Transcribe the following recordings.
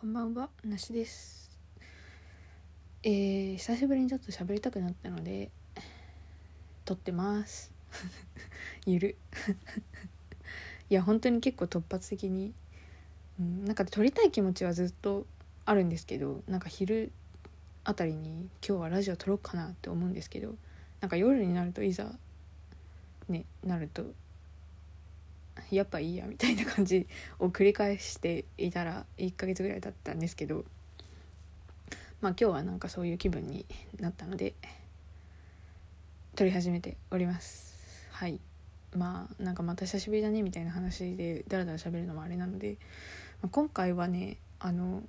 こんばんは、なしです。えー、久しぶりにちょっと喋りたくなったので、撮ってます。ゆる。いや、本当に結構突発的に、うん、なんか撮りたい気持ちはずっとあるんですけど、なんか昼あたりに今日はラジオ撮ろうかなって思うんですけど、なんか夜になるといざ、ね、なると、やっぱいいやみたいな感じを繰り返していたら1ヶ月ぐらい経ったんですけどまあ今日はなんかそういう気分になったので撮り始めております。はい。まあなんかまた久しぶりだねみたいな話でダラダラ喋るのもあれなので、まあ、今回はねあの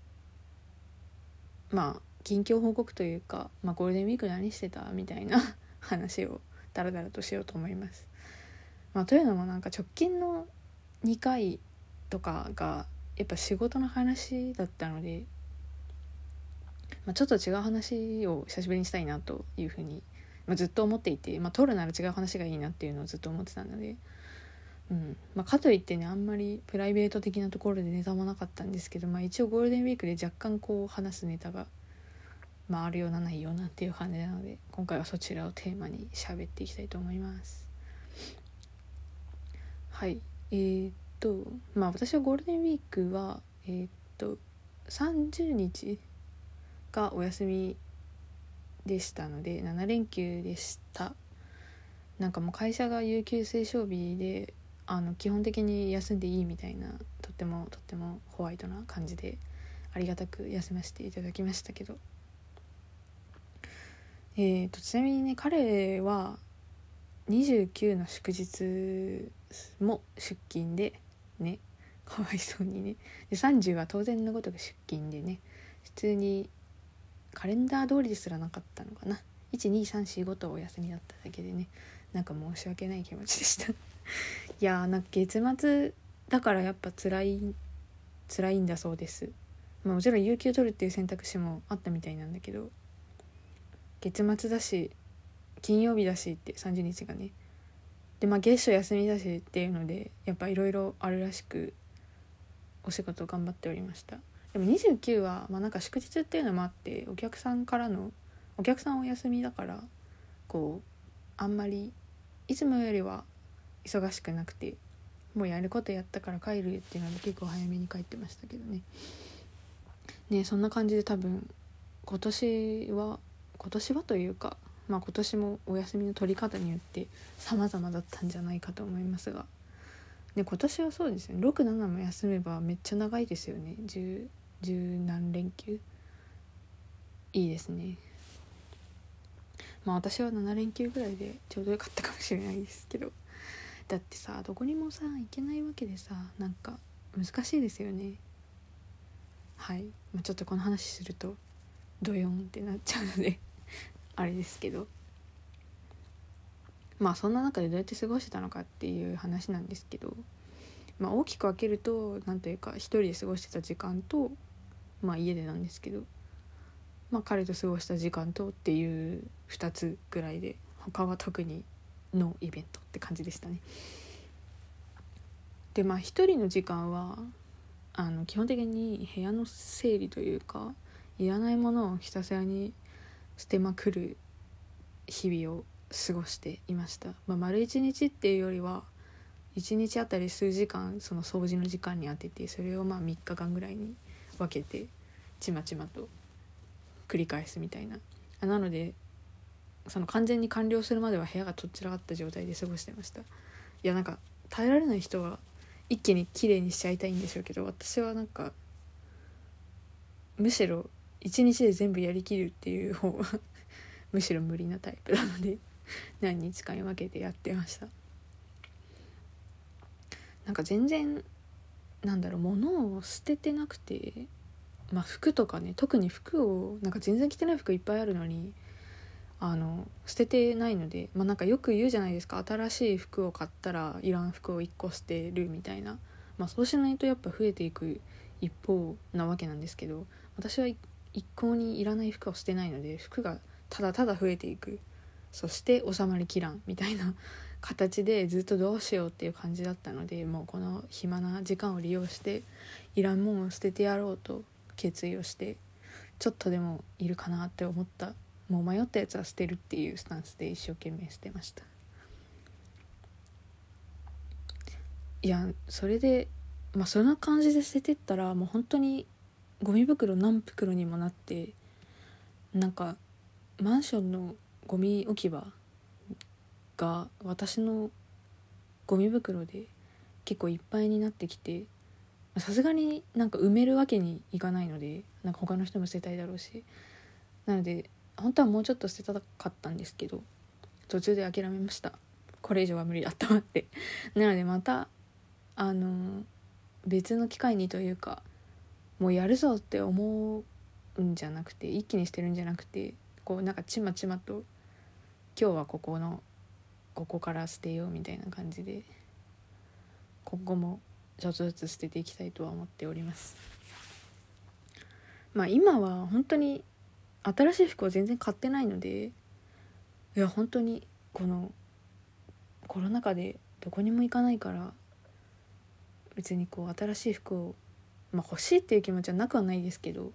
まあ近況報告というか、まあ、ゴールデンウィーク何してたみたいな話をダラダラとしようと思います。まあ、というのもなんか直近の2回とかがやっぱ仕事の話だったので、まあ、ちょっと違う話を久しぶりにしたいなというふうに、まあ、ずっと思っていて、まあ、撮るなら違う話がいいなっていうのをずっと思ってたので、うんまあ、かといってねあんまりプライベート的なところでネタもなかったんですけど、まあ、一応ゴールデンウィークで若干こう話すネタが、まあ、るようなないようなっていう感じなので今回はそちらをテーマに喋っていきたいと思います。はい。えー、っとまあ私はゴールデンウィークはえー、っと30日がお休みでしたので7連休でした。なんかもう会社が有給推奨日であの基本的に休んでいいみたいなとってもとってもホワイトな感じでありがたく休ませていただきましたけど。えー、とちなみにね彼は29の祝日も出勤でねかわいそうにね。で30は当然のごとく出勤でね。普通にカレンダー通りですらなかったのかな。12345とお休みだっただけでね。なんか申し訳ない気持ちでした。いやーなんか月末だからやっぱ辛い辛いんだそうです、まあ、もちろん有給取るっていう選択肢もあったみたいなんだけど月末だし金曜日だしって30日がね。でまあ月初休みだしっていうのでやっぱいろいろあるらしくお仕事頑張っておりました。でも29はまあなんか祝日っていうのもあってお客さんからのお客さんお休みだからこうあんまりいつもよりは忙しくなくてもうやることやったから帰るっていうので結構早めに帰ってましたけどね。ねそんな感じで多分今年は今年はというかまあ今年もお休みの取り方によって様々だったんじゃないかと思いますが、ね、今年はそうですよね。67も休めばめっちゃ長いですよね。十十何連休。いいですね。まあ私は7連休ぐらいでちょうどよかったかもしれないですけど。だってさどこにもさ行けないわけでさなんか難しいですよね。はい、まあ、ちょっとこの話するとドヨンってなっちゃうので。あれですけど。まあそんな中でどうやって過ごしてたのかっていう話なんですけど、まあ、大きく分けると何というか一人で過ごしてた時間と、まあ、家でなんですけど、まあ、彼と過ごした時間とっていう2つぐらいで他は特にノーイベントって感じでしたね。でまあ一人の時間はあの基本的に部屋の整理というかいらないものをひたすらに捨てまくる日々を過ごしていました、まあ、丸一日っていうよりは1日あたり数時間その掃除の時間に当ててそれをまあ3日間ぐらいに分けてちまちまと繰り返すみたいな。あなのでその完全に完了するまでは部屋がとっちらかった状態で過ごしてました。いやなんか耐えられない人は一気に綺麗にしちゃいたいんでしょうけど私はなんかむしろ一日で全部やりきるっていう方が むしろ無理なタイプなので何日かに分けてやってました。なんか全然なんだろう物を捨ててなくてまあ服とかね特に服をなんか全然着てない服いっぱいあるのにあの捨ててないのでまあなんかよく言うじゃないですか新しい服を買ったらいらん服を1個捨てるみたいな。まあそうしないとやっぱ増えていく一方なわけなんですけど私は一向にいらない服を捨てないので服がただただ増えていく。そして収まりきらんみたいな形でずっとどうしようっていう感じだったのでもうこの暇な時間を利用していらんもんを捨ててやろうと決意をしてちょっとでもいるかなって思った。もう迷ったやつは捨てるっていうスタンスで一生懸命捨てました。いやそれでまあそんな感じで捨ててったらもう本当にゴミ袋何袋にもなってなんかマンションのゴミ置き場が私のゴミ袋で結構いっぱいになってきてさすがになんか埋めるわけにいかないのでなんか他の人も捨てたいだろうし。なので本当はもうちょっと捨てたかったんですけど途中で諦めました。これ以上は無理だったわって。なのでまたあの別の機会にというかもうやるぞって思うんじゃなくて一気に捨てるんじゃなくてこうなんかちまちまと今日はここのここから捨てようみたいな感じで今後もちょっとずつ捨てていきたいとは思っております。まあ今は本当に新しい服を全然買ってないのでいや本当にこのコロナ禍でどこにも行かないから別にこう新しい服を、まあ、欲しいっていう気持ちはなくはないですけど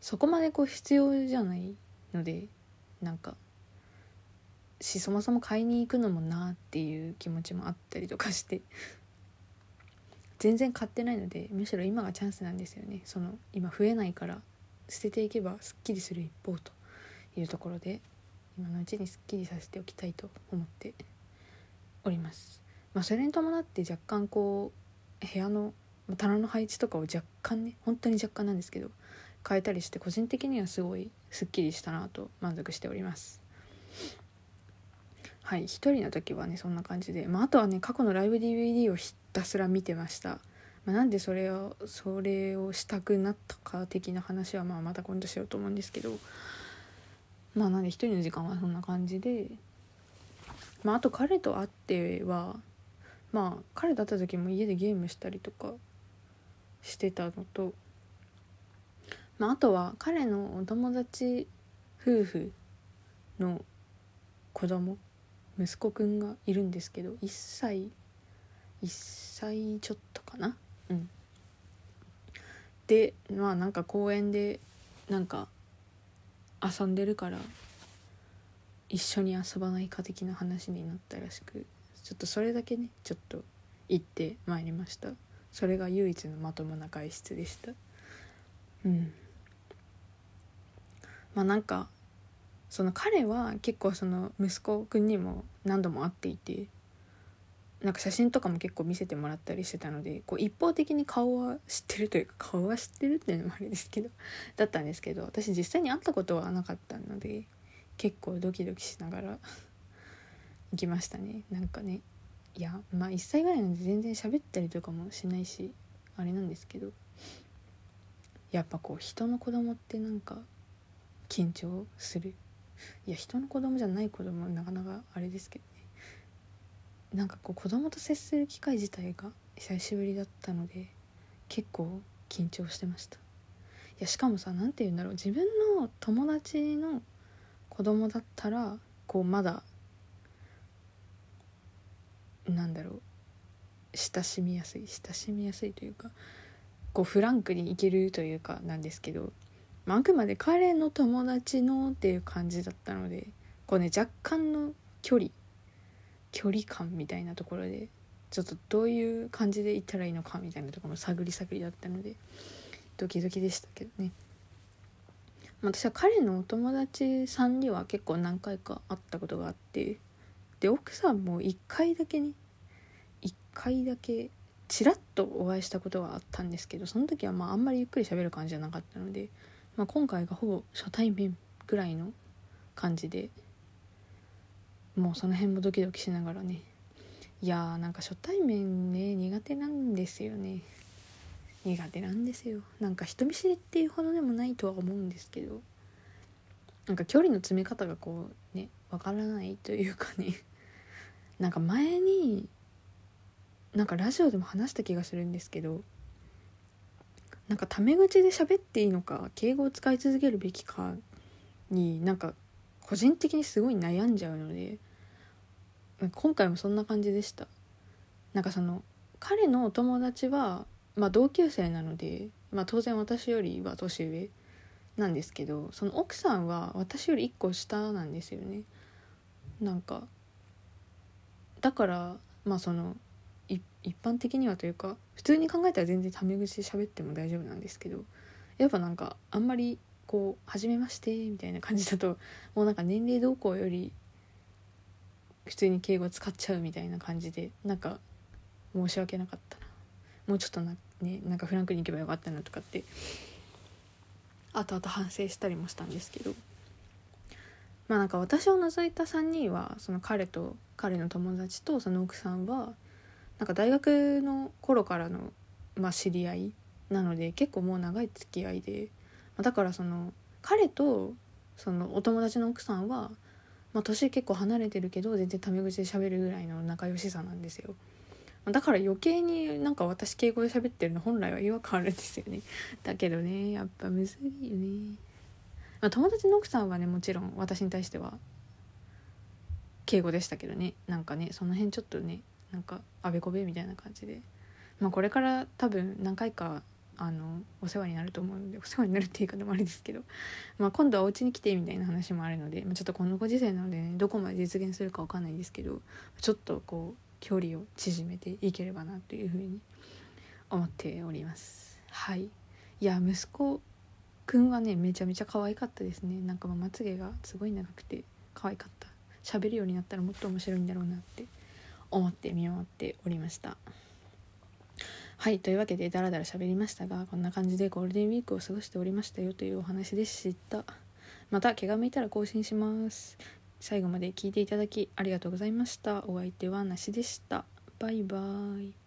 そこまでこう必要じゃないのでなんかしそもそも買いに行くのもなっていう気持ちもあったりとかして全然買ってないのでむしろ今がチャンスなんですよねその今増えないから捨てていけばすっきりする一方というところで今のうちにすっきりさせておきたいと思っております。まあ、それに伴って若干こう部屋の棚の配置とかを若干ね本当に若干なんですけど変えたりして個人的にはすごいすっきりしたなと満足しております。はい一人の時はねそんな感じで、まあ、あとはね過去のライブ DVD をひたすら見てました、まあ、なんでそれをそれをしたくなったか的な話はまあまた今度しようと思うんですけど。まあなんで一人の時間はそんな感じで。まああと彼と会ってはまあ彼と会った時も家でゲームしたりとかしてたのと。まああとは彼のお友達夫婦の子供息子くんがいるんですけど1歳1歳ちょっとかな？うん。でまあなんか公園でなんか遊んでるから一緒に遊ばないか的な話になったらしくちょっとそれだけねちょっと行ってまいりました。それが唯一のまともな外出でした。うん。まあなんかその彼は結構その息子くんにも何度も会っていてなんか写真とかも結構見せてもらったりしてたのでこう一方的に顔は知ってるというか顔は知ってるっていうのもあれですけど だったんですけど私実際に会ったことはなかったので結構ドキドキしながら行きましたね。なんかねいやまあ1歳ぐらいなんで全然喋ったりとかもしないしあれなんですけど。やっぱこう人の子供ってなんか緊張する。いや人の子供じゃない子供なかなかあれですけどね。なんかこう子供と接する機会自体が久しぶりだったので結構緊張してました。いやしかもさ何て言うんだろう。自分の友達の子供だったらこうまだなんだろう。親しみやすい。親しみやすいというかこうフランクにいけるというかなんですけどまあ、あくまで彼の友達のっていう感じだったのでこうね若干の距離距離感みたいなところでちょっとどういう感じで行ったらいいのかみたいなところも探り探りだったのでドキドキでしたけどね。私は彼のお友達さんには結構何回か会ったことがあってで奥さんも1回だけね回だけちらっとお会いしたことがあったんですけどその時はまああんまりゆっくり喋る感じじゃなかったのでまあ、今回がほぼ初対面ぐらいの感じでもうその辺もドキドキしながらねいやーなんか初対面ね苦手なんですよね。苦手なんですよ。なんか人見知りっていうほどでもないとは思うんですけどなんか距離の詰め方がこうねわからないというかね。なんか前になんかラジオでも話した気がするんですけどなんかタメ口で喋っていいのか敬語を使い続けるべきかになんか個人的にすごい悩んじゃうので今回もそんな感じでした。なんかその彼のお友達はまあ同級生なので、まあ、当然私よりは年上なんですけどその奥さんは私より1個下なんですよね。なんかだからまあその一般的にはというか普通に考えたら全然タメ口で喋っても大丈夫なんですけどやっぱなんかあんまりこう「初めまして」みたいな感じだと もうなんか年齢動向より普通に敬語使っちゃうみたいな感じでなんか申し訳なかったな。もうちょっとな,、ね、なんかフランクに行けばよかったなとかって後々反省したりもしたんですけど。まあなんか私を除いた3人はその彼と彼の友達とその奥さんはなんか大学の頃からの、まあ、知り合いなので結構もう長い付き合いでだからその彼とそのお友達の奥さんは、まあ、年結構離れてるけど全然タメ口で喋るぐらいの仲良しさなんですよ。だから余計になんか私敬語で喋ってるの本来は違和感あるんですよね。だけどねやっぱむずいよね、まあ、友達の奥さんはねもちろん私に対しては敬語でしたけどね。なんかねその辺ちょっとねなんかあべこべみたいな感じで。まあこれから多分何回かあのお世話になると思うのでお世話になるっていう言い方もあれですけど、まあ、今度はお家に来てみたいな話もあるので、まあ、ちょっとこのご時世なので、ね、どこまで実現するか分かんないですけどちょっとこう距離を縮めていければなというふうに思っております。はい。いや息子くんはねめちゃめちゃ可愛かったですね。なんかまつげがすごい長くて可愛かった。喋るようになったらもっと面白いんだろうなって。思って見守っておりました。はいというわけでダラダラ喋りましたがこんな感じでゴールデンウィークを過ごしておりましたよというお話でした。また気が向いたら更新します。最後まで聞いていただきありがとうございました。お相手はなしでした。バイバーイ。